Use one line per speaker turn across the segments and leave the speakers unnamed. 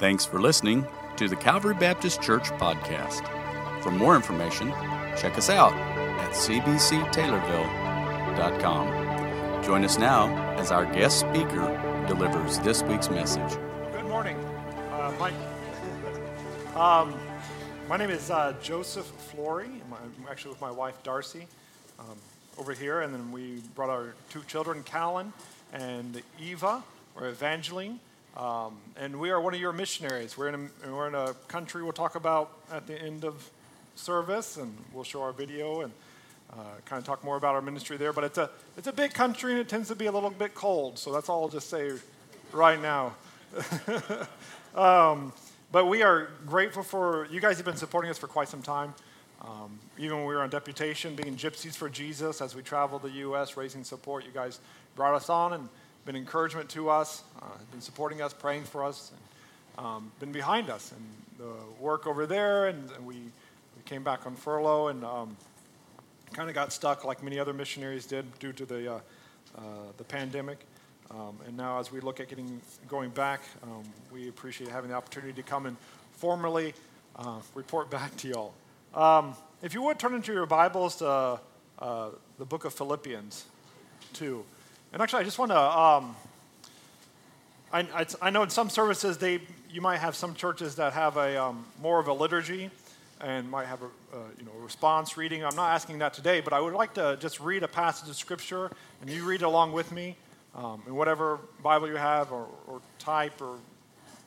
Thanks for listening to the Calvary Baptist Church podcast. For more information, check us out at cbctaylorville.com. Join us now as our guest speaker delivers this week's message.
Good morning. Uh, my, um, my name is uh, Joseph Flory. I'm actually with my wife Darcy um, over here, and then we brought our two children, Callan and Eva, or Evangeline. Um, and we are one of your missionaries. We're in, a, we're in a country we'll talk about at the end of service, and we'll show our video and uh, kind of talk more about our ministry there. But it's a, it's a big country, and it tends to be a little bit cold. So that's all I'll just say right now. um, but we are grateful for you guys have been supporting us for quite some time. Um, even when we were on deputation, being Gypsies for Jesus, as we traveled the U.S., raising support, you guys brought us on and been encouragement to us, uh, been supporting us, praying for us, and um, been behind us. And the work over there, and, and we, we came back on furlough and um, kind of got stuck like many other missionaries did due to the, uh, uh, the pandemic. Um, and now, as we look at getting going back, um, we appreciate having the opportunity to come and formally uh, report back to y'all. Um, if you would turn into your Bibles to uh, the book of Philippians 2. And actually, I just want to. Um, I, I, I, know in some services they you might have some churches that have a um, more of a liturgy and might have a uh, you know response reading. I'm not asking that today, but I would like to just read a passage of scripture and you read along with me um, in whatever Bible you have or, or type. Or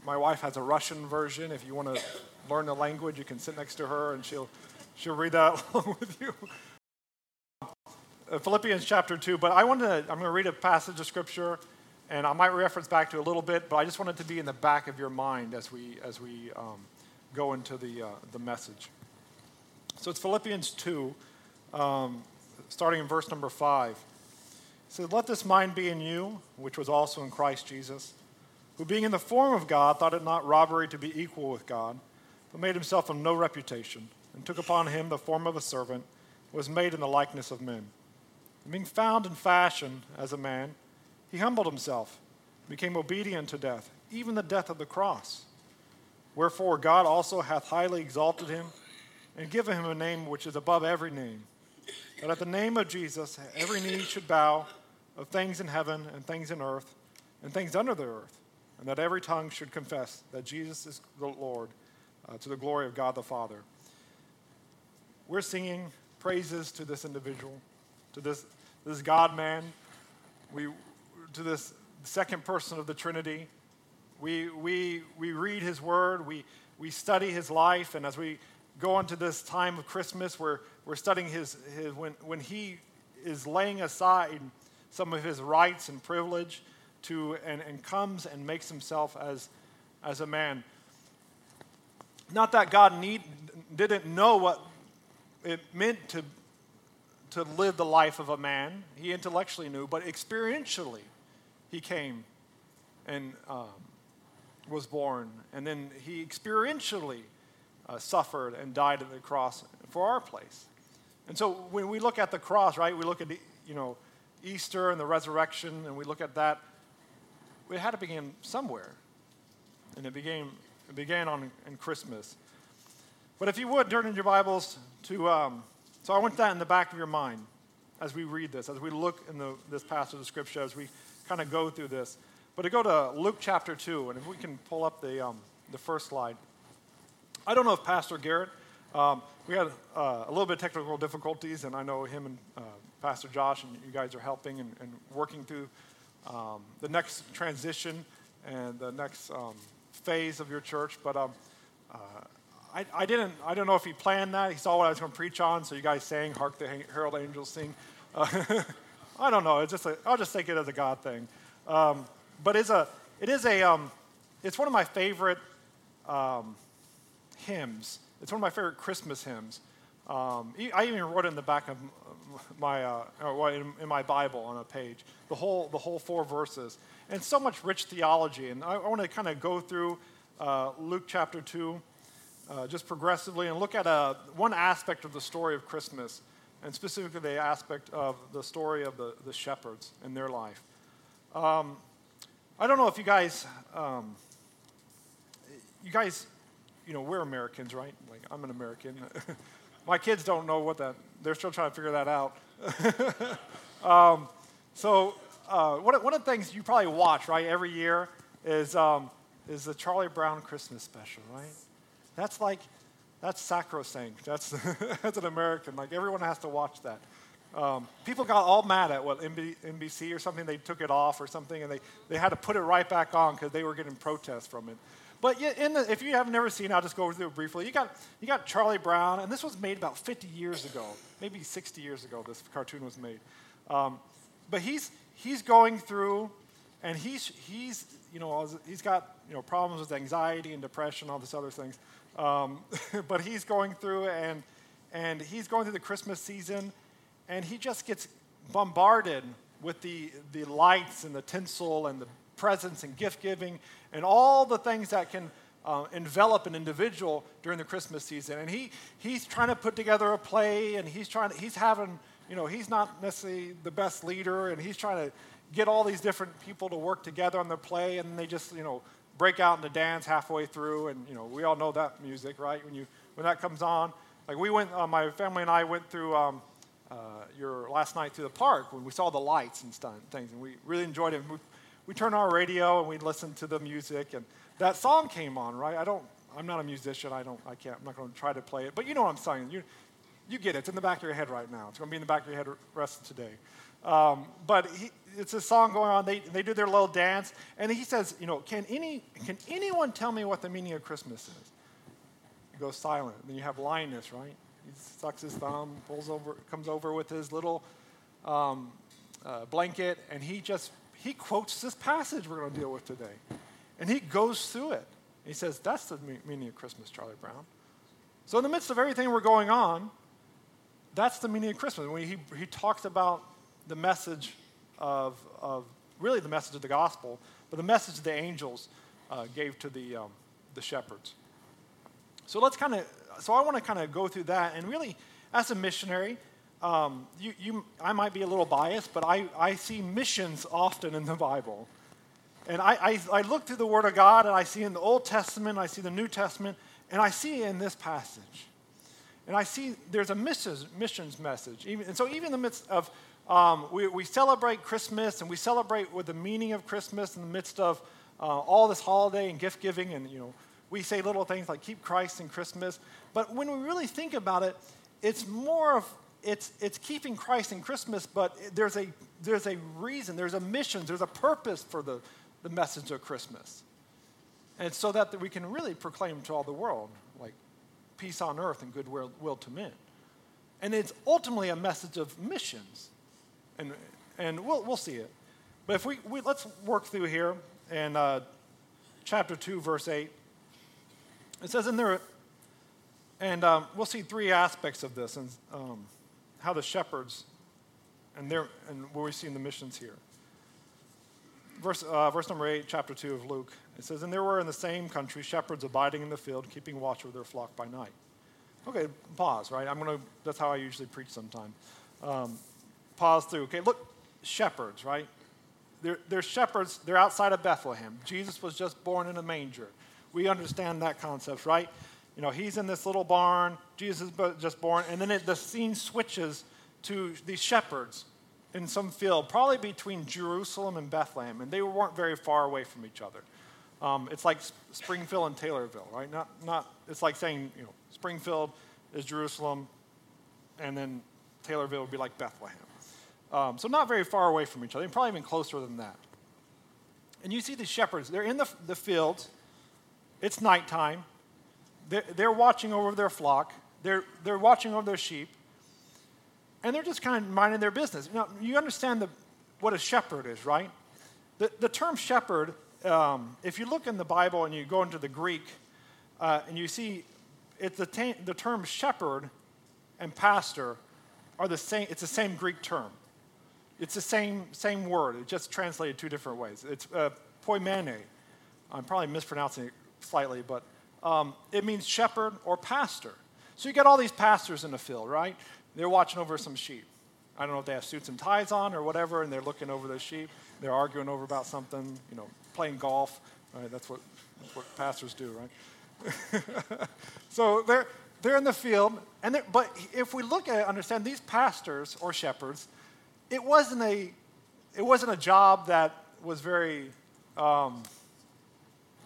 my wife has a Russian version. If you want to learn the language, you can sit next to her and she'll she'll read that along with you. Uh, Philippians chapter 2, but I want to, I'm going to read a passage of scripture and I might reference back to a little bit, but I just want it to be in the back of your mind as we, as we um, go into the, uh, the message. So it's Philippians 2, um, starting in verse number 5. It says, Let this mind be in you, which was also in Christ Jesus, who being in the form of God thought it not robbery to be equal with God, but made himself of no reputation, and took upon him the form of a servant, was made in the likeness of men. And being found in fashion as a man, he humbled himself, became obedient to death, even the death of the cross. Wherefore God also hath highly exalted him and given him a name which is above every name, that at the name of Jesus every knee should bow of things in heaven and things in earth and things under the earth, and that every tongue should confess that Jesus is the Lord uh, to the glory of God the Father. We're singing praises to this individual to this, this God man, we, to this second person of the Trinity. We, we, we read his word, we, we study his life, and as we go into this time of Christmas, we're, we're studying his, his when, when he is laying aside some of his rights and privilege to, and, and comes and makes himself as, as a man. Not that God need, didn't know what it meant to to live the life of a man. He intellectually knew, but experientially, he came and um, was born. And then he experientially uh, suffered and died at the cross for our place. And so when we look at the cross, right, we look at, the, you know, Easter and the resurrection, and we look at that, it had to begin somewhere. And it began, it began on Christmas. But if you would, turn in your Bibles to um, so I want that in the back of your mind as we read this, as we look in the, this passage of Scripture, as we kind of go through this. But to go to Luke chapter 2, and if we can pull up the, um, the first slide. I don't know if Pastor Garrett, um, we had uh, a little bit of technical difficulties, and I know him and uh, Pastor Josh and you guys are helping and, and working through um, the next transition and the next um, phase of your church. But um, uh, I, I didn't, I don't know if he planned that. He saw what I was going to preach on, so you guys sang, Hark the Herald Angels Sing. Uh, I don't know. It's just a, I'll just take it as a God thing. Um, but it's a, it is a, um, it's one of my favorite um, hymns. It's one of my favorite Christmas hymns. Um, I even wrote it in the back of my, uh, in, in, my Bible on a page, the whole, the whole four verses. And so much rich theology. And I, I want to kind of go through uh, Luke chapter 2 uh, just progressively and look at a, uh, one aspect of the story of Christmas, and specifically the aspect of the story of the, the shepherds and their life. Um, I don't know if you guys, um, you guys, you know, we're Americans, right? Like, I'm an American. My kids don't know what that, they're still trying to figure that out. um, so, uh, one, one of the things you probably watch, right, every year is, um, is the Charlie Brown Christmas special, right? That's like, that's sacrosanct. That's, that's an American. Like, everyone has to watch that. Um, people got all mad at what NBC or something. They took it off or something, and they, they had to put it right back on because they were getting protests from it. But the, if you have never seen, I'll just go through it briefly. You got you got Charlie Brown, and this was made about 50 years ago, maybe 60 years ago. This cartoon was made, um, but he's he's going through, and he's he's you know he's got you know problems with anxiety and depression, all this other things. Um, but he's going through and and he's going through the Christmas season and he just gets bombarded with the, the lights and the tinsel and the presents and gift giving and all the things that can uh, envelop an individual during the Christmas season. And he, he's trying to put together a play and he's trying to, he's having, you know, he's not necessarily the best leader and he's trying to get all these different people to work together on the play and they just, you know, break out into dance halfway through. And, you know, we all know that music, right? When, you, when that comes on. Like we went, uh, my family and I went through, um, uh, your last night through the park when we saw the lights and stuff, things, and we really enjoyed it. We, we turned on our radio and we listened to the music, and that song came on. Right? I don't. I'm not a musician. I don't. I can't. I'm not going to try to play it. But you know what I'm saying. You, you get it. It's in the back of your head right now. It's going to be in the back of your head the rest of today. Um, but he, it's a song going on. They, they do their little dance, and he says, you know, can any can anyone tell me what the meaning of Christmas is? He goes silent. Then you have Linus, right? He sucks his thumb, pulls over, comes over with his little um, uh, blanket, and he just he quotes this passage we're going to deal with today, and he goes through it. He says, "That's the meaning of Christmas, Charlie Brown." So in the midst of everything we're going on, that's the meaning of Christmas. When he he talks about the message of of really the message of the gospel, but the message the angels uh, gave to the um, the shepherds. So let's kind of so I want to kind of go through that. And really, as a missionary, um, you, you, I might be a little biased, but I, I see missions often in the Bible. And I, I, I look through the Word of God, and I see in the Old Testament, I see the New Testament, and I see in this passage. And I see there's a missions, missions message. Even, and so, even in the midst of, um, we, we celebrate Christmas and we celebrate with the meaning of Christmas in the midst of uh, all this holiday and gift giving, and you know, we say little things like keep Christ in Christmas. But when we really think about it, it's more of it's, it's keeping Christ in Christmas, but there's a, there's a reason, there's a mission, there's a purpose for the, the message of Christmas. And so that we can really proclaim to all the world, like peace on earth and goodwill will to men. And it's ultimately a message of missions. And, and we'll, we'll see it. But if we, we let's work through here in uh, chapter 2, verse 8. It says in there, and um, we'll see three aspects of this and um, how the shepherds and, their, and what we see in the missions here. Verse, uh, verse number 8, chapter 2 of Luke. It says, And there were in the same country shepherds abiding in the field, keeping watch over their flock by night. Okay, pause, right? I'm going to, that's how I usually preach sometimes. Um, pause through. Okay, look, shepherds, right? They're, they're shepherds, they're outside of Bethlehem. Jesus was just born in a manger. We understand that concept, right? You know, he's in this little barn, Jesus is just born, and then it, the scene switches to these shepherds in some field, probably between Jerusalem and Bethlehem, and they weren't very far away from each other. Um, it's like Springfield and Taylorville, right? Not, not, it's like saying, you know, Springfield is Jerusalem, and then Taylorville would be like Bethlehem. Um, so not very far away from each other, and probably even closer than that. And you see the shepherds, they're in the, the fields, it's nighttime. They're, they're watching over their flock, they're, they're watching over their sheep, and they're just kind of minding their business. Now, you understand the, what a shepherd is, right? The, the term shepherd, um, if you look in the Bible and you go into the Greek uh, and you see it's the, the term shepherd and pastor are the same, it's the same Greek term. It's the same, same word, it just translated two different ways. It's uh, poimene. I'm probably mispronouncing it slightly, but um, it means shepherd or pastor. So you get all these pastors in the field, right? They're watching over some sheep. I don't know if they have suits and ties on or whatever, and they're looking over their sheep. They're arguing over about something, you know, playing golf. right? That's what, that's what pastors do, right? so they're, they're in the field, and but if we look at it, understand these pastors or shepherds, it wasn't a, it wasn't a job that was very um,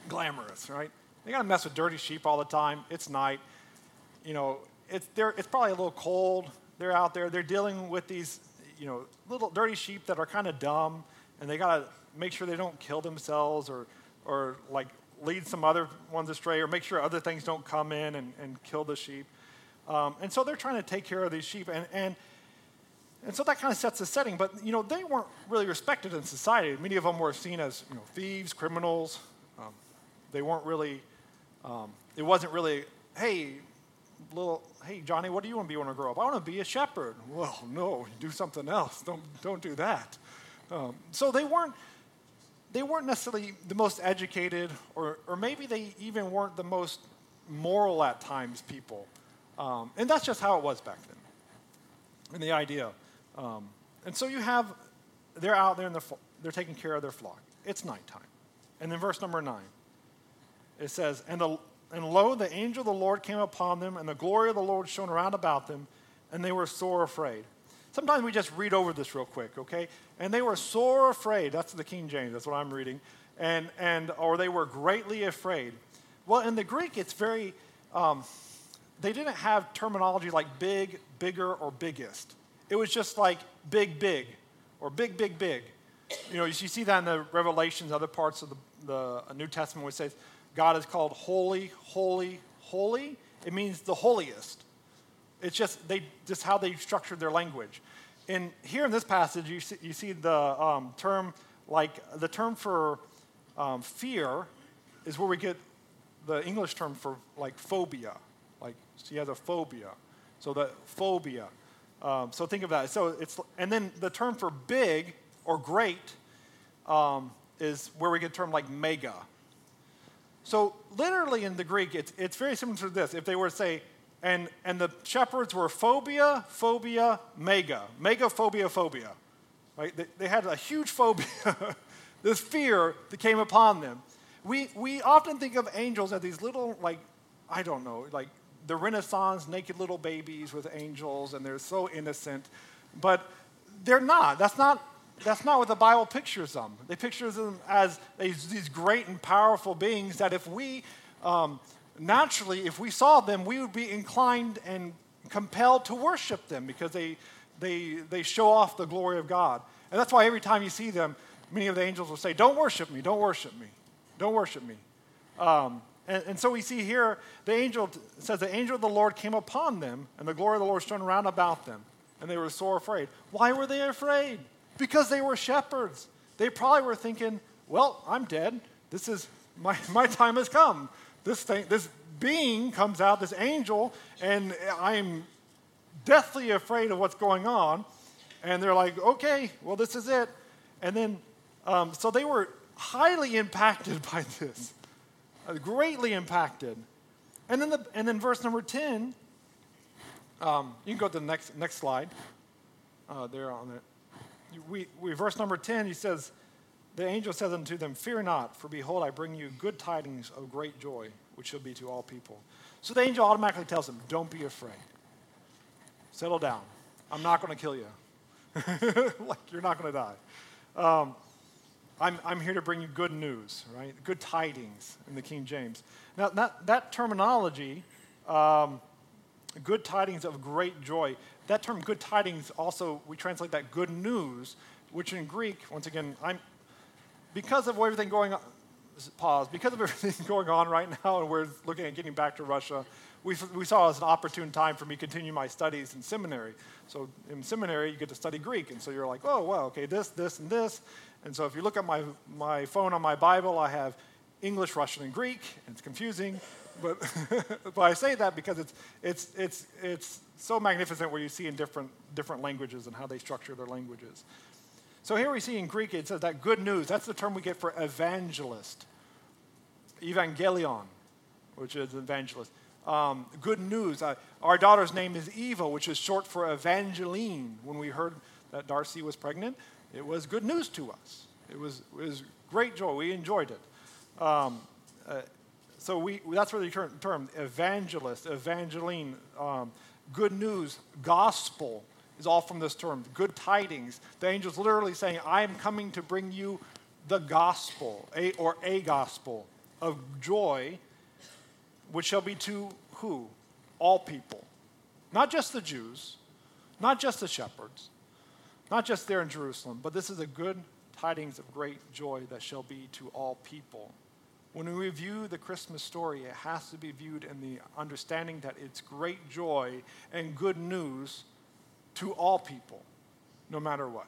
glamorous, right? They got to mess with dirty sheep all the time. It's night. You know, it's, it's probably a little cold. They're out there. They're dealing with these, you know, little dirty sheep that are kind of dumb, and they got to make sure they don't kill themselves or, or like lead some other ones astray or make sure other things don't come in and, and kill the sheep. Um, and so they're trying to take care of these sheep. And, and, and so that kind of sets the setting. But, you know, they weren't really respected in society. Many of them were seen as, you know, thieves, criminals. Um, they weren't really, um, it wasn't really, hey, little, hey, Johnny, what do you want to be when I grow up? I want to be a shepherd. Well, no, do something else. Don't, don't do that. Um, so they weren't, they weren't necessarily the most educated, or, or maybe they even weren't the most moral at times people. Um, and that's just how it was back then. And the idea. Um, and so you have, they're out there and the, they're taking care of their flock. It's nighttime. And then verse number nine, it says, and, the, and lo, the angel of the Lord came upon them, and the glory of the Lord shone around about them, and they were sore afraid. Sometimes we just read over this real quick, okay? And they were sore afraid. That's the King James, that's what I'm reading. And, and or they were greatly afraid. Well, in the Greek, it's very, um, they didn't have terminology like big, bigger, or biggest. It was just like big, big, or big, big, big. You know, you see that in the Revelations, other parts of the, the New Testament, it says God is called holy, holy, holy. It means the holiest. It's just they just how they structured their language. And here in this passage, you see, you see the um, term like the term for um, fear is where we get the English term for like phobia. Like she has a phobia, so the phobia. Um, so think of that. So it's and then the term for big or great um, is where we get a term like mega. So literally in the Greek, it's, it's very similar to this. If they were to say and, and the shepherds were phobia, phobia, mega. Mega, phobia, phobia. Right? They, they had a huge phobia, this fear that came upon them. We, we often think of angels as these little, like, I don't know, like the Renaissance naked little babies with angels, and they're so innocent. But they're not. That's not, that's not what the Bible pictures them. They picture them as these, these great and powerful beings that if we um, naturally, if we saw them, we would be inclined and compelled to worship them because they, they, they show off the glory of God. And that's why every time you see them, many of the angels will say, Don't worship me, don't worship me, don't worship me. Um, and, and, so we see here, the angel says, The angel of the Lord came upon them, and the glory of the Lord shone around about them, and they were sore afraid. Why were they afraid? Because they were shepherds. They probably were thinking, Well, I'm dead. This is, my, my time has come this thing, this being comes out, this angel, and I'm deathly afraid of what's going on. And they're like, okay, well, this is it. And then, um, so they were highly impacted by this, greatly impacted. And then, the, and then verse number 10, um, you can go to the next, next slide. Uh, there on it. We, we, verse number 10, he says, the angel says unto them, Fear not, for behold, I bring you good tidings of great joy, which shall be to all people. So the angel automatically tells them, Don't be afraid. Settle down. I'm not going to kill you. like, you're not going to die. Um, I'm, I'm here to bring you good news, right? Good tidings in the King James. Now, that, that terminology, um, good tidings of great joy, that term good tidings also, we translate that good news, which in Greek, once again, I'm, because of everything going on, pause, because of everything going on right now, and we're looking at getting back to Russia, we, we saw it as an opportune time for me to continue my studies in seminary. So in seminary, you get to study Greek, and so you're like, oh, well, okay, this, this, and this. And so if you look at my, my phone on my Bible, I have English, Russian, and Greek, and it's confusing. But, but I say that because it's, it's, it's, it's so magnificent what you see in different, different languages and how they structure their languages. So here we see in Greek, it says that good news, that's the term we get for evangelist. Evangelion, which is evangelist. Um, good news. Uh, our daughter's name is Eva, which is short for Evangeline. When we heard that Darcy was pregnant, it was good news to us. It was, it was great joy. We enjoyed it. Um, uh, so we, that's where the term, term evangelist, evangeline, um, good news, gospel is all from this term, good tidings. The angel's literally saying, I am coming to bring you the gospel, a, or a gospel of joy, which shall be to who? All people. Not just the Jews, not just the shepherds, not just there in Jerusalem, but this is a good tidings of great joy that shall be to all people. When we review the Christmas story, it has to be viewed in the understanding that it's great joy and good news to all people, no matter what.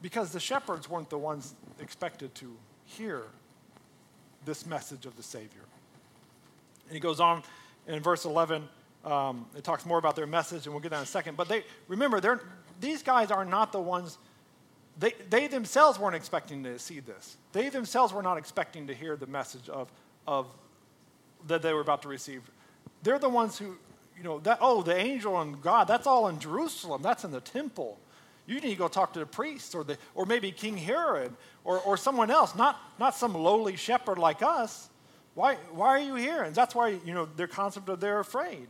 Because the shepherds weren't the ones expected to hear this message of the Savior. And he goes on in verse 11, um, it talks more about their message, and we'll get that in a second. But they, remember, these guys are not the ones, they, they themselves weren't expecting to see this. They themselves were not expecting to hear the message of, of that they were about to receive. They're the ones who, you know, that, oh, the angel and God, that's all in Jerusalem, that's in the temple. You need to go talk to the priests or, the, or maybe King Herod or, or someone else, not, not some lowly shepherd like us. Why, why are you here? And that's why, you know, their concept of they're afraid.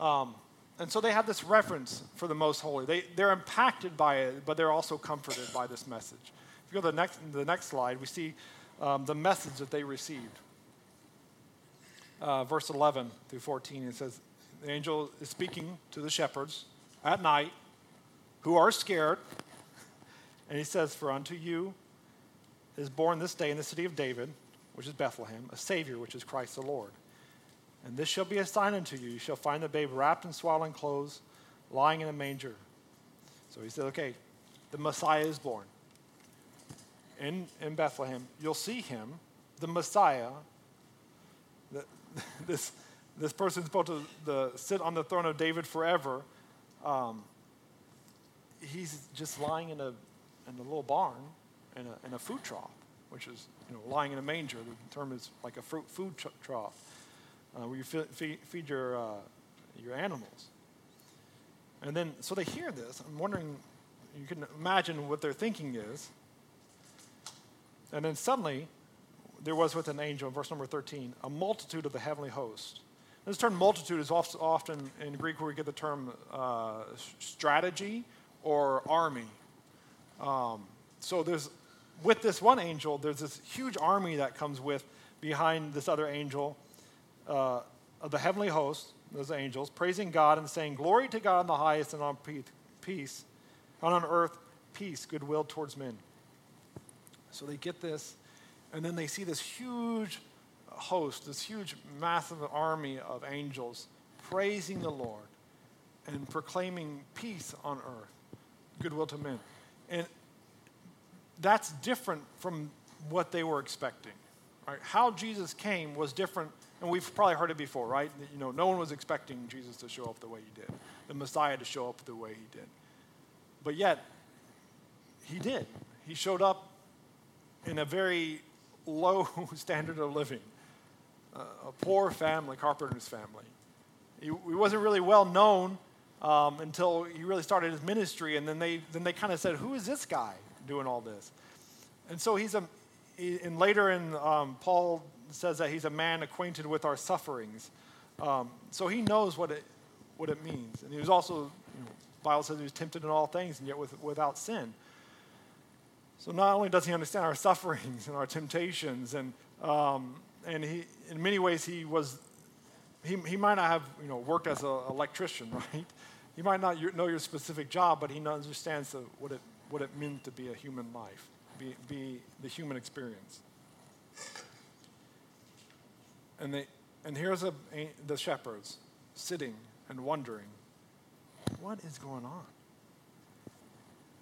Um, and so they have this reference for the most holy. They, they're impacted by it, but they're also comforted by this message. If you go to the next, the next slide, we see um, the message that they received. Uh, verse 11 through 14, it says, The angel is speaking to the shepherds at night who are scared. And he says, For unto you is born this day in the city of David, which is Bethlehem, a Savior, which is Christ the Lord. And this shall be a sign unto you. You shall find the babe wrapped in swaddling clothes, lying in a manger. So he said, Okay, the Messiah is born in, in Bethlehem. You'll see him, the Messiah. The, this, this person's supposed to the, sit on the throne of David forever. Um, he's just lying in a, in a little barn in a, in a food trough, which is you know, lying in a manger. The term is like a fruit, food trough uh, where you feed, feed your, uh, your animals. And then, so they hear this. I'm wondering, you can imagine what their thinking is. And then suddenly, there was with an angel, in verse number 13, a multitude of the heavenly host. This term multitude is often in Greek where we get the term uh, strategy or army. Um, so there's, with this one angel, there's this huge army that comes with behind this other angel uh, of the heavenly host, those angels, praising God and saying, Glory to God in the highest and on peace, and on earth, peace, goodwill towards men. So they get this, and then they see this huge host, this huge, massive army of angels praising the Lord and proclaiming peace on earth, goodwill to men. And that's different from what they were expecting. Right? How Jesus came was different and we've probably heard it before, right? You know, no one was expecting Jesus to show up the way he did, the Messiah to show up the way he did. But yet, he did. He showed up in a very low standard of living, uh, a poor family, carpenter's family. He, he wasn't really well known um, until he really started his ministry, and then they, then they kind of said, Who is this guy doing all this? And so he's a, he, and later in um, Paul says that he's a man acquainted with our sufferings. Um, so he knows what it, what it means. And he was also, you know, Bible says he was tempted in all things and yet with, without sin. So not only does he understand our sufferings and our temptations, and, um, and he, in many ways he was, he, he might not have you know, worked as an electrician, right? He might not know your specific job, but he understands the, what, it, what it meant to be a human life, be, be the human experience. And, they, and here's a, the shepherds sitting and wondering, what is going on?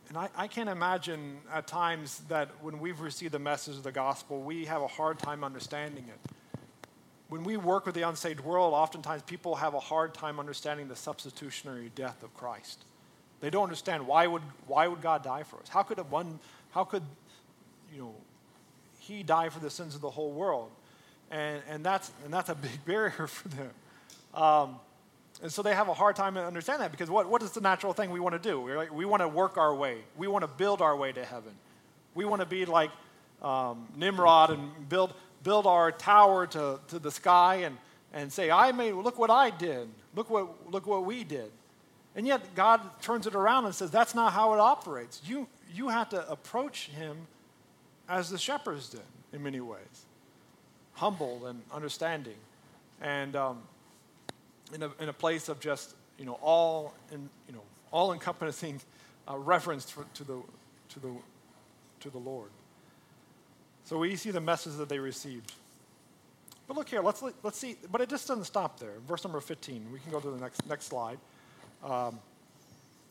And I, I can't imagine at times that when we've received the message of the gospel, we have a hard time understanding it. When we work with the unsaved world, oftentimes people have a hard time understanding the substitutionary death of Christ. They don't understand why would, why would God die for us? How could, one, how could you know, he die for the sins of the whole world? And, and, that's, and that's a big barrier for them. Um, and so they have a hard time to understand that because what, what is the natural thing we want to do? We're like, we want to work our way. We want to build our way to heaven. We want to be like um, Nimrod and build, build our tower to, to the sky and, and say, I made, look what I did. Look what, look what we did. And yet God turns it around and says, that's not how it operates. You, you have to approach him as the shepherds did in many ways humble and understanding. And um, in, a, in a place of just, you know, all, in, you know, all encompassing uh, reverence for, to, the, to, the, to the Lord. So we see the message that they received. But look here, let's, let's see. But it just doesn't stop there. Verse number 15. We can go to the next, next slide. Um,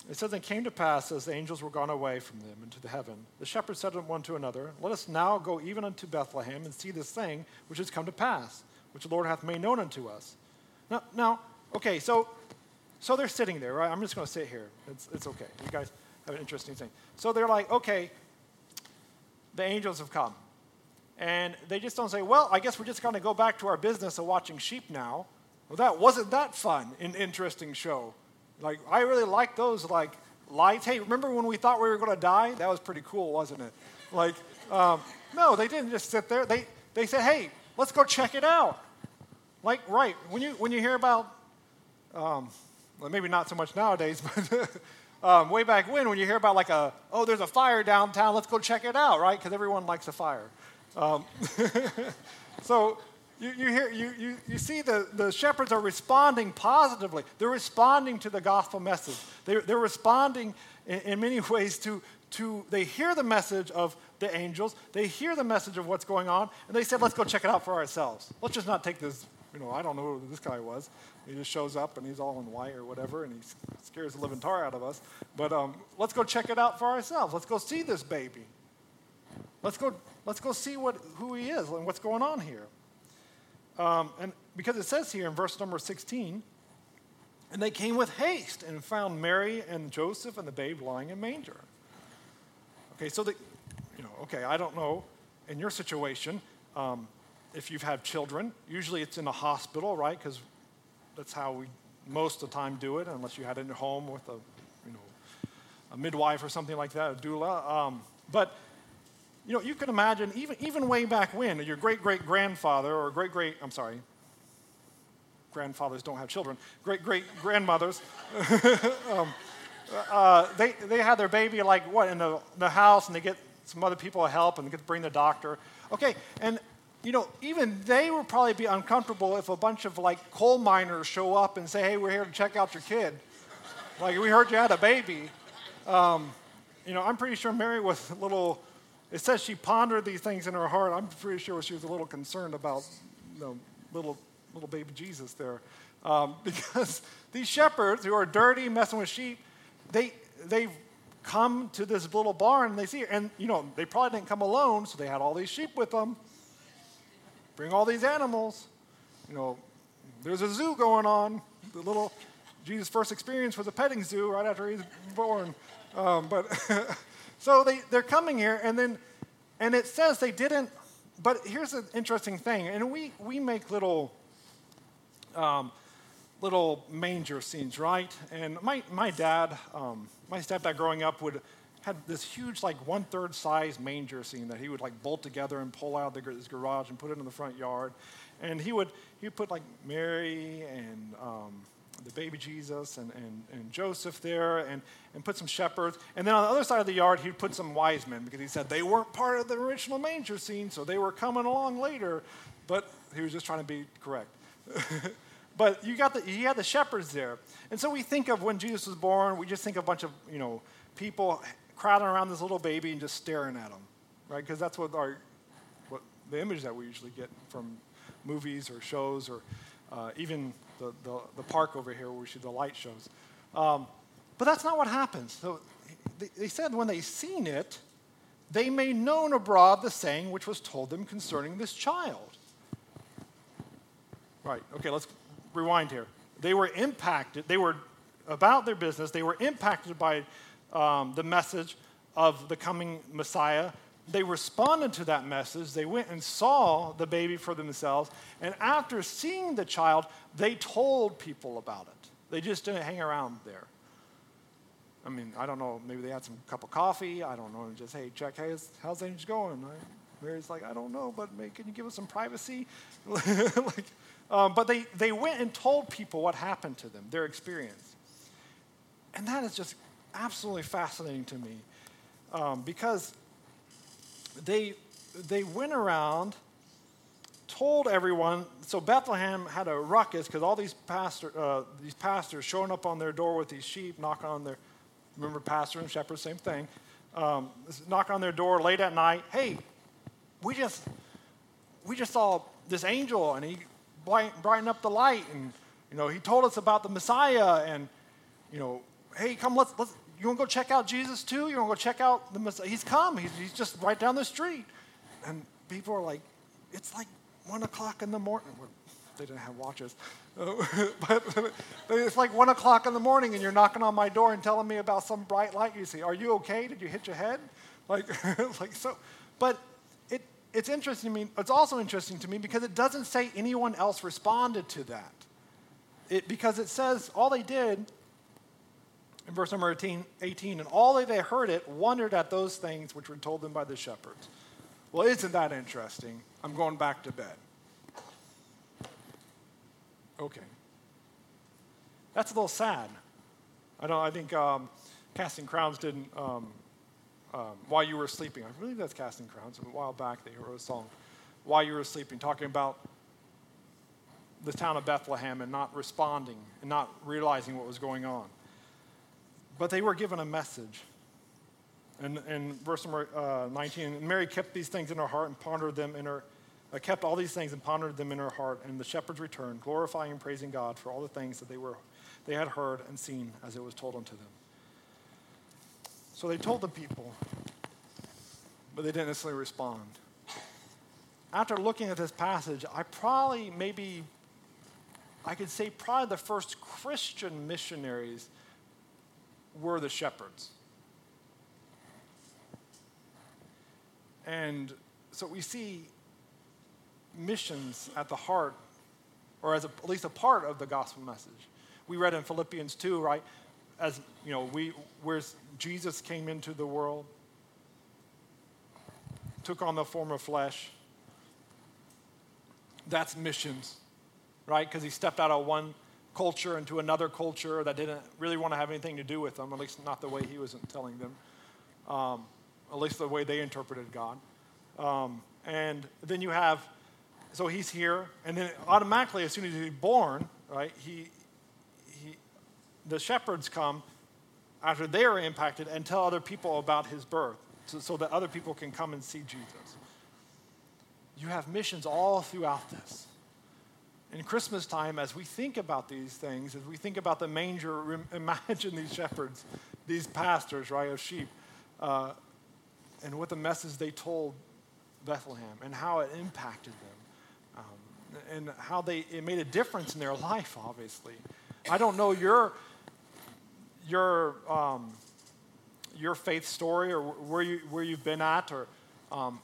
it says, it came to pass as the angels were gone away from them into the heaven, the shepherds said one to another, Let us now go even unto Bethlehem and see this thing which has come to pass, which the Lord hath made known unto us. Now, now okay, so, so they're sitting there, right? I'm just going to sit here. It's, it's okay. You guys have an interesting thing. So they're like, okay, the angels have come. And they just don't say, well, I guess we're just going to go back to our business of watching sheep now. Well, that wasn't that fun an interesting show. Like, I really like those, like, lights. Hey, remember when we thought we were going to die? That was pretty cool, wasn't it? Like, um, no, they didn't just sit there. They, they said, hey, let's go check it out. Like, right, when you, when you hear about, um, well, maybe not so much nowadays, but um, way back when, when you hear about like a, oh, there's a fire downtown, let's go check it out, right? Because everyone likes a fire. Um, so you, you, hear, you, you, you see the, the shepherds are responding positively. They're responding to the gospel message. They're, they're responding in, in many ways to, to, they hear the message of the angels, they hear the message of what's going on, and they said, let's go check it out for ourselves. Let's just not take this, you know, I don't know who this guy was. He just shows up and he's all in white or whatever, and he scares the living tar out of us. But um, let's go check it out for ourselves. Let's go see this baby. Let's go let's go see what, who he is and what's going on here. Um, and because it says here in verse number 16, and they came with haste and found Mary and Joseph and the babe lying in manger. Okay, so the, you know, okay, I don't know in your situation um, if you've had children. Usually it's in a hospital, right? Because that's how we most of the time do it, unless you had it in your home with a, you know, a midwife or something like that, a doula. Um, but you know, you can imagine, even, even way back when, your great great grandfather or great great, I'm sorry, grandfathers don't have children, great great grandmothers, um, uh, they, they had their baby like what, in the, the house and they get some other people to help and get to bring the doctor. Okay, and you know, even they would probably be uncomfortable if a bunch of like coal miners show up and say, hey, we're here to check out your kid. like, we heard you had a baby. Um, you know, I'm pretty sure Mary was a little it says she pondered these things in her heart. I'm pretty sure she was a little concerned about you know, little, little baby Jesus there. Um, because these shepherds who are dirty, messing with sheep, they, they come to this little barn and they see, her. and you know, they probably didn't come alone, so they had all these sheep with them. Bring all these animals. You know, there's a zoo going on. The little Jesus' first experience was a petting zoo right after he was born. Um, but So they, they're coming here, and then, and it says they didn't, but here's an interesting thing, and we, we make little, um, little manger scenes, right? And my, my dad, um, my stepdad growing up would, had this huge, like one third size manger scene that he would like bolt together and pull out of his garage and put it in the front yard. And he would, he would put like Mary and, um, the baby Jesus and, and, and Joseph there and, and put some shepherds. And then on the other side of the yard, he'd put some wise men because he said they weren't part of the original manger scene, so they were coming along later. But he was just trying to be correct. but you got the, he had the shepherds there. And so we think of when Jesus was born, we just think of a bunch of, you know, people crowding around this little baby and just staring at him, right? Because that's what our, what the image that we usually get from movies or shows or uh, even the, the, the, park over here where we see the light shows. Um, but that's not what happens. So they, they said when they seen it, they made known abroad the saying which was told them concerning this child. Right, okay, let's rewind here. They were impacted, they were about their business, they were impacted by um, the message of the coming Messiah they responded to that message. They went and saw the baby for themselves. And after seeing the child, they told people about it. They just didn't hang around there. I mean, I don't know. Maybe they had some cup of coffee. I don't know. Just, hey, check, hey, how's things going? Mary's like, I don't know, but can you give us some privacy? like, um, but they, they went and told people what happened to them, their experience. And that is just absolutely fascinating to me um, because they, they went around, told everyone. So Bethlehem had a ruckus because all these, pastor, uh, these pastors showing up on their door with these sheep, knocking on their, remember pastor and shepherd, same thing, um, knocking on their door late at night. Hey, we just, we just saw this angel and he brightened up the light and, you know, he told us about the Messiah and, you know, hey, come, let's, let's you want to go check out Jesus too? You want to go check out the Messiah? He's come. He's, he's just right down the street. And people are like, it's like one o'clock in the morning. They didn't have watches. but it's like one o'clock in the morning and you're knocking on my door and telling me about some bright light you see. Are you okay? Did you hit your head? Like, like so. But it, it's interesting to me. It's also interesting to me because it doesn't say anyone else responded to that. It, because it says all they did in verse number 18, 18, and all they heard it wondered at those things which were told them by the shepherds. Well, isn't that interesting? I'm going back to bed. Okay. That's a little sad. I don't. I think um, Casting Crowns didn't. Um, um, while you were sleeping, I believe that's Casting Crowns. A while back, they wrote a song. While you were sleeping, talking about the town of Bethlehem and not responding and not realizing what was going on. But they were given a message. And in verse number uh, 19, Mary kept these things in her heart and pondered them in her, uh, kept all these things and pondered them in her heart. And the shepherds returned, glorifying and praising God for all the things that they, were, they had heard and seen as it was told unto them. So they told the people, but they didn't necessarily respond. After looking at this passage, I probably, maybe, I could say probably the first Christian missionaries were the shepherds. And so we see missions at the heart, or as a, at least a part of the gospel message. We read in Philippians 2, right? As you know, we where Jesus came into the world, took on the form of flesh. That's missions, right? Because he stepped out of one culture into another culture that didn't really want to have anything to do with them, at least not the way he wasn't telling them, um, at least the way they interpreted God. Um, and then you have, so he's here, and then automatically, as soon as he's born, right, he, he, the shepherds come after they are impacted and tell other people about his birth so, so that other people can come and see Jesus. You have missions all throughout this in Christmas time, as we think about these things, as we think about the manger, imagine these shepherds, these pastors, right, of sheep, uh, and what the message they told Bethlehem and how it impacted them, um, and how they it made a difference in their life. Obviously, I don't know your your um, your faith story or where you where you've been at, or um,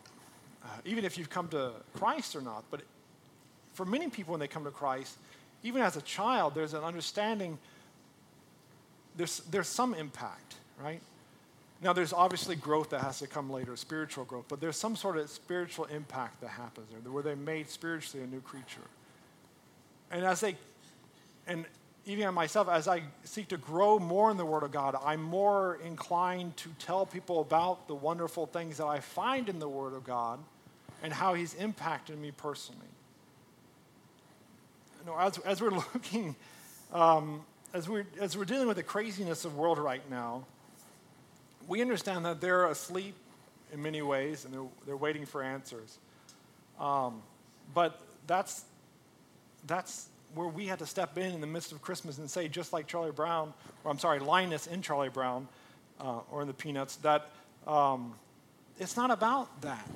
uh, even if you've come to Christ or not, but for many people when they come to Christ, even as a child, there's an understanding, there's, there's some impact, right? Now, there's obviously growth that has to come later, spiritual growth, but there's some sort of spiritual impact that happens there, where they're made spiritually a new creature. And as they, and even myself, as I seek to grow more in the Word of God, I'm more inclined to tell people about the wonderful things that I find in the Word of God and how He's impacted me personally know, as, as we're looking, um, as, we're, as we're dealing with the craziness of the world right now, we understand that they're asleep in many ways and they're, they're waiting for answers. Um, but that's, that's where we had to step in in the midst of Christmas and say, just like Charlie Brown, or I'm sorry, Linus in Charlie Brown, uh, or in the Peanuts, that um, it's not about that.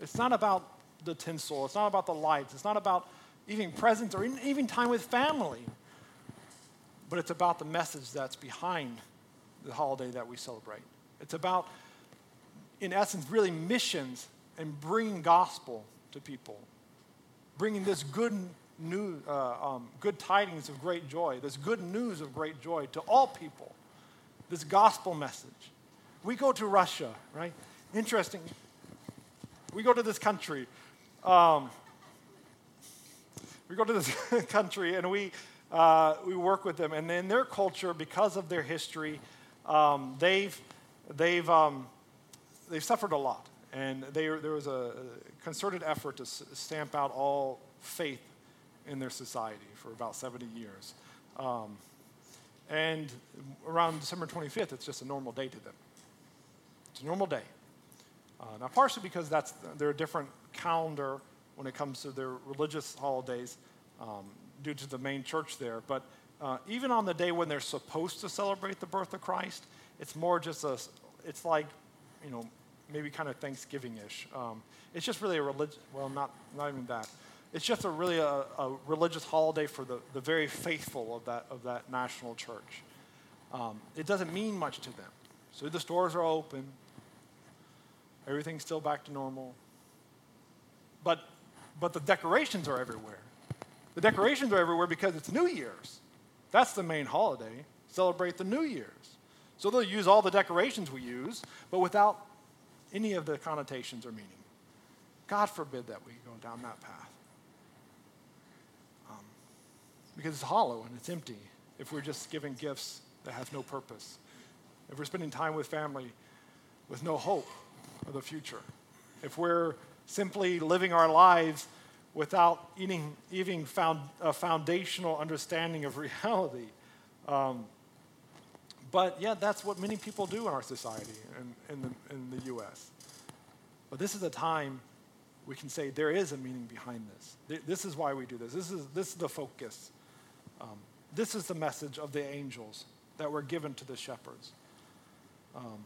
It's not about the tinsel. It's not about the lights. It's not about even presents or even time with family. But it's about the message that's behind the holiday that we celebrate. It's about, in essence, really missions and bringing gospel to people, bringing this good news, uh, um, good tidings of great joy, this good news of great joy to all people, this gospel message. We go to Russia, right? Interesting. we go to this country. Um, we go to this country and we, uh, we work with them. And in their culture, because of their history, um, they've, they've, um, they've suffered a lot. And they, there was a concerted effort to stamp out all faith in their society for about 70 years. Um, and around December 25th, it's just a normal day to them. It's a normal day. Uh, now, partially because that's they're a different calendar when it comes to their religious holidays um, due to the main church there. But uh, even on the day when they're supposed to celebrate the birth of Christ, it's more just a, it's like, you know, maybe kind of Thanksgiving-ish. Um, it's just really a religious, well, not, not even that. It's just a really a, a, religious holiday for the, the very faithful of that, of that national church. Um, it doesn't mean much to them. So the stores are open, everything's still back to normal. But, but the decorations are everywhere. The decorations are everywhere because it's New Year's. That's the main holiday. Celebrate the New Year's. So they'll use all the decorations we use, but without any of the connotations or meaning. God forbid that we go down that path. Um, because it's hollow and it's empty if we're just giving gifts that have no purpose. If we're spending time with family with no hope of the future. If we're simply living our lives without eating, even found, a foundational understanding of reality. Um, but yeah, that's what many people do in our society in, in, the, in the U.S. But this is a time we can say there is a meaning behind this. This is why we do this. This is, this is the focus. Um, this is the message of the angels that were given to the shepherds. Um,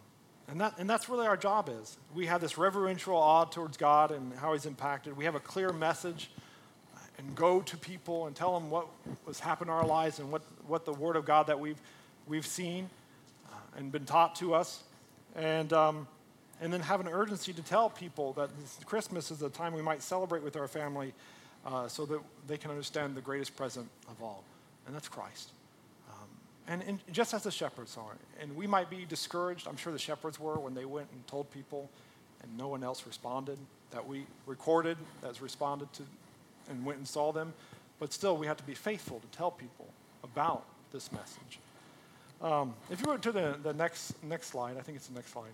and, that, and that's really our job is. We have this reverential awe towards God and how he's impacted. We have a clear message and go to people and tell them what was happening in our lives and what, what the word of God that we've, we've seen uh, and been taught to us. And, um, and then have an urgency to tell people that Christmas is a time we might celebrate with our family uh, so that they can understand the greatest present of all, and that's Christ. And, and, just as the shepherds are, and we might be discouraged, I'm sure the shepherds were when they went and told people and no one else responded, that we recorded, that's responded to, and went and saw them. But still, we have to be faithful to tell people about this message. Um, if you go to the, the next, next slide, I think it's the next slide.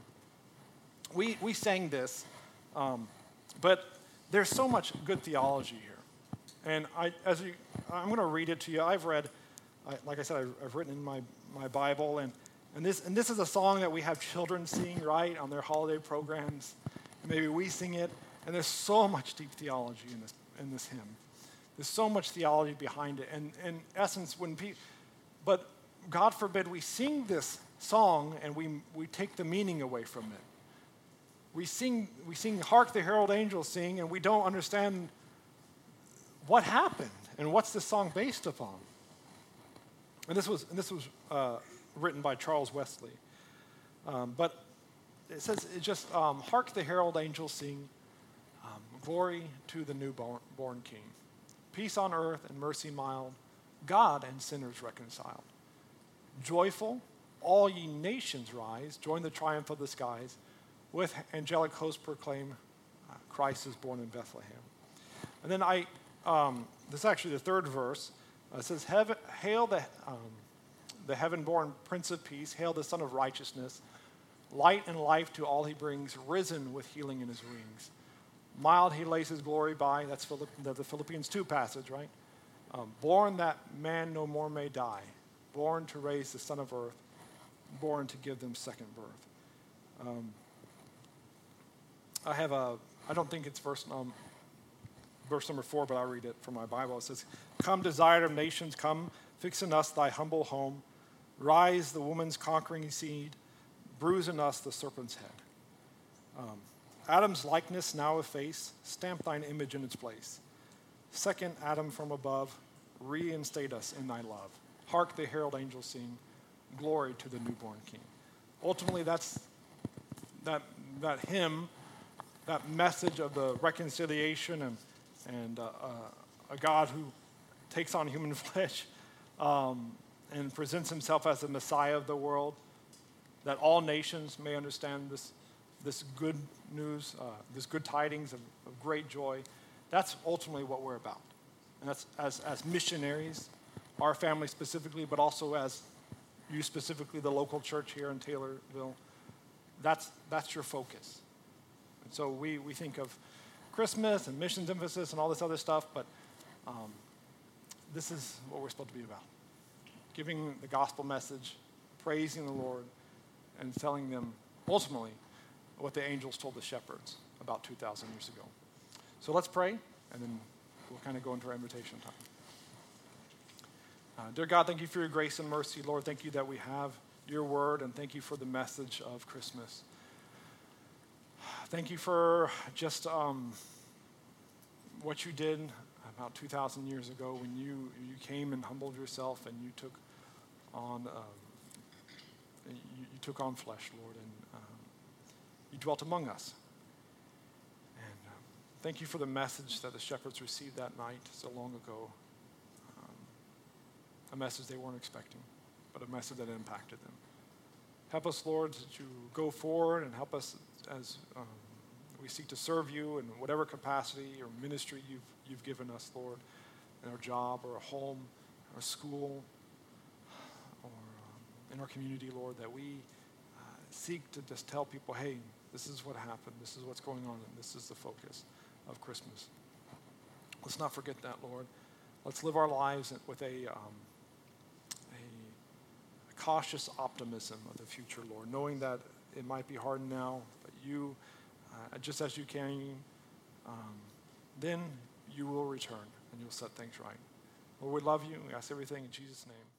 We, we sang this, um, but there's so much good theology here. And I, as you, I'm going to read it to you. I've read I, like I said, I've, I've, written in my, my Bible, and, and, this, and this is a song that we have children sing, right, on their holiday programs. And maybe we sing it, and there's so much deep theology in this, in this hymn. There's so much theology behind it. And in essence, when people, but God forbid we sing this song and we, we take the meaning away from it. We sing, we sing Hark the Herald Angels Sing, and we don't understand what happened and what's the song based upon. And this was, and this was uh, written by Charles Wesley. Um, but it says, it just, um, hark the herald angels sing, um, glory to the newborn king. Peace on earth and mercy mild, God and sinners reconciled. Joyful, all ye nations rise, join the triumph of the skies, with angelic hosts proclaim, uh, Christ is born in Bethlehem. And then I, um, this is actually the third verse. Uh, it says, Hail the, um, the heaven born Prince of Peace, hail the Sun of Righteousness, light and life to all he brings, risen with healing in his wings. Mild he lays his glory by, that's Philipp, the, the Philippians 2 passage, right? Um, born that man no more may die, born to raise the Son of Earth, born to give them second birth. Um, I have a, I don't think it's verse, um, verse number four, but I'll read it from my Bible. It says, Come, desire of nations, come, fix in us thy humble home. Rise, the woman's conquering seed, bruise in us the serpent's head. Um, Adam's likeness now efface, stamp thine image in its place. Second Adam from above, reinstate us in thy love. Hark the herald angels sing, glory to the newborn king. Ultimately, that's that, that hymn, that message of the reconciliation and, and uh, uh, a God who takes on human flesh um, and presents himself as the Messiah of the world, that all nations may understand this, this good news, uh, this good tidings of, of great joy. That's ultimately what we're about. And that's as, as missionaries, our family specifically, but also as you specifically, the local church here in Taylorville. That's, that's your focus. And so we, we think of Christmas and missions emphasis and all this other stuff, but um, this is what we're supposed to be about giving the gospel message, praising the Lord, and telling them ultimately what the angels told the shepherds about 2,000 years ago. So let's pray, and then we'll kind of go into our invitation time. Uh, dear God, thank you for your grace and mercy. Lord, thank you that we have your word, and thank you for the message of Christmas. Thank you for just um, what you did about 2,000 years ago when you, you came and humbled yourself and you took on, um, you, you, took on flesh, Lord, and um, you dwelt among us. And um, thank you for the message that the shepherds received that night so long ago. Um, a message they weren't expecting, but a message that impacted them. Help us, Lord, to go forward and help us as um, we seek to serve you in whatever capacity or ministry you've, you've given us, Lord, in our job or a home, or school, or um, in our community, Lord, that we uh, seek to just tell people, hey, this is what happened, this is what's going on, and this is the focus of Christmas. Let's not forget that, Lord. Let's live our lives with a, um, cautious optimism of the future, Lord, knowing that it might be hard now, but you, uh, just as you can, um, then you will return and you'll set things right. Lord, we love you. We ask everything in Jesus' name.